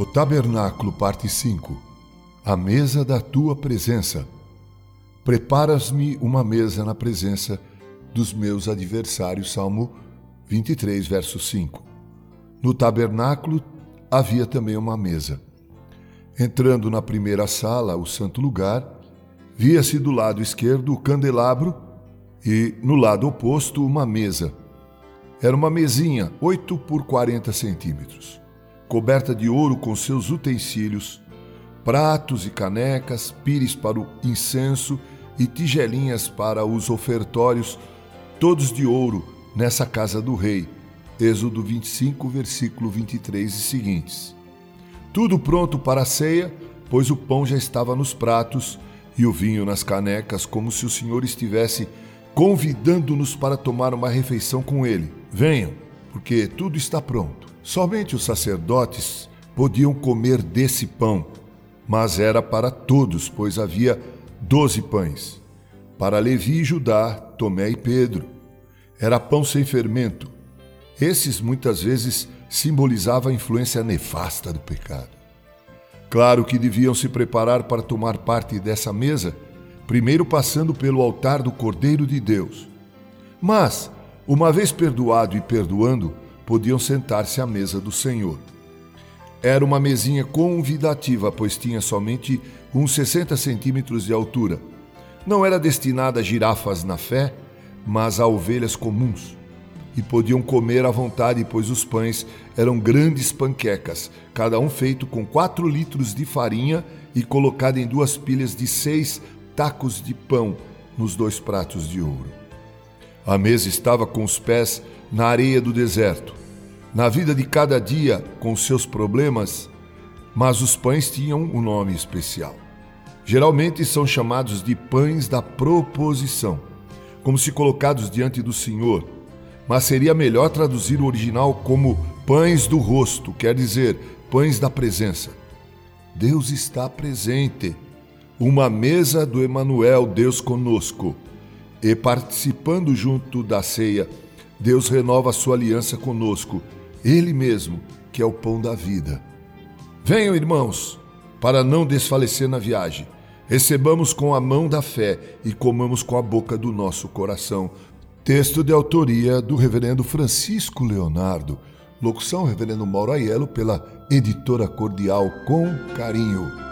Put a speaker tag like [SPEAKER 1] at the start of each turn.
[SPEAKER 1] O Tabernáculo, parte 5 A mesa da tua presença. Preparas-me uma mesa na presença dos meus adversários. Salmo 23, verso 5. No tabernáculo havia também uma mesa. Entrando na primeira sala, o santo lugar, via-se do lado esquerdo o candelabro e, no lado oposto, uma mesa. Era uma mesinha, 8 por 40 centímetros, coberta de ouro com seus utensílios, pratos e canecas, pires para o incenso e tigelinhas para os ofertórios, todos de ouro, nessa casa do rei. Êxodo 25, versículo 23 e seguintes. Tudo pronto para a ceia, pois o pão já estava nos pratos e o vinho nas canecas, como se o Senhor estivesse convidando-nos para tomar uma refeição com ele. Venham, porque tudo está pronto. Somente os sacerdotes podiam comer desse pão, mas era para todos, pois havia doze pães. Para Levi e Judá, Tomé e Pedro. Era pão sem fermento. Esses muitas vezes simbolizavam a influência nefasta do pecado. Claro que deviam se preparar para tomar parte dessa mesa, primeiro passando pelo altar do Cordeiro de Deus. Mas, uma vez perdoado e perdoando, podiam sentar-se à mesa do Senhor. Era uma mesinha convidativa, pois tinha somente uns 60 centímetros de altura. Não era destinada a girafas na fé, mas a ovelhas comuns. E podiam comer à vontade, pois os pães eram grandes panquecas, cada um feito com quatro litros de farinha e colocado em duas pilhas de seis tacos de pão nos dois pratos de ouro. A mesa estava com os pés na areia do deserto. Na vida de cada dia, com seus problemas, mas os pães tinham um nome especial. Geralmente são chamados de pães da proposição, como se colocados diante do Senhor, mas seria melhor traduzir o original como pães do rosto, quer dizer, pães da presença. Deus está presente. Uma mesa do Emanuel, Deus conosco. E participando junto da ceia, Deus renova sua aliança conosco, Ele mesmo, que é o pão da vida. Venham, irmãos, para não desfalecer na viagem. Recebamos com a mão da fé e comamos com a boca do nosso coração. Texto de autoria do reverendo Francisco Leonardo. Locução reverendo Mauro Aiello pela editora Cordial com carinho.